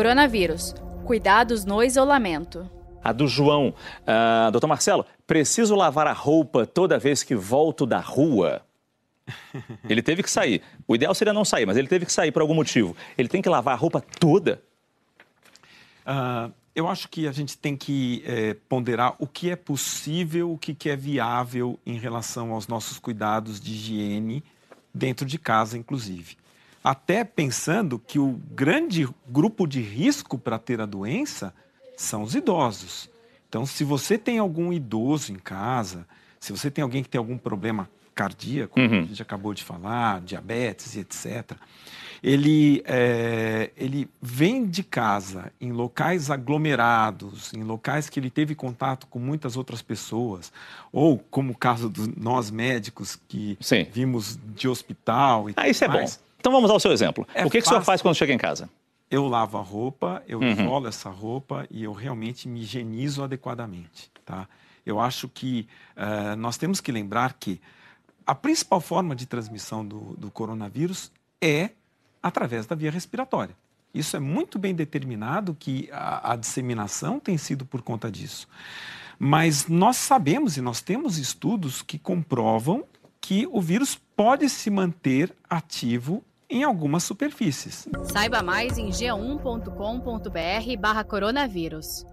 coronavírus. Cuidados no isolamento. A do João. Uh, doutor Marcelo, preciso lavar a roupa toda vez que volto da rua? Ele teve que sair. O ideal seria não sair, mas ele teve que sair por algum motivo. Ele tem que lavar a roupa toda? Uh, eu acho que a gente tem que é, ponderar o que é possível, o que, que é viável em relação aos nossos cuidados de higiene dentro de casa, inclusive. Até pensando que o grande grupo de risco para ter a doença são os idosos. Então, se você tem algum idoso em casa, se você tem alguém que tem algum problema cardíaco, uhum. a gente acabou de falar, diabetes e etc., ele, é, ele vem de casa em locais aglomerados, em locais que ele teve contato com muitas outras pessoas, ou como o caso dos nós médicos que Sim. vimos de hospital. E ah, isso é bom. Então vamos ao seu exemplo. É o que, que o senhor faz quando chega em casa? Eu lavo a roupa, eu uhum. essa roupa e eu realmente me higienizo adequadamente. Tá? Eu acho que uh, nós temos que lembrar que a principal forma de transmissão do, do coronavírus é através da via respiratória. Isso é muito bem determinado que a, a, disseminação tem sido por conta disso. Mas nós sabemos e nós temos estudos que comprovam que o vírus pode se manter ativo em algumas superfícies. Saiba mais em g1.com.br/barra coronavírus.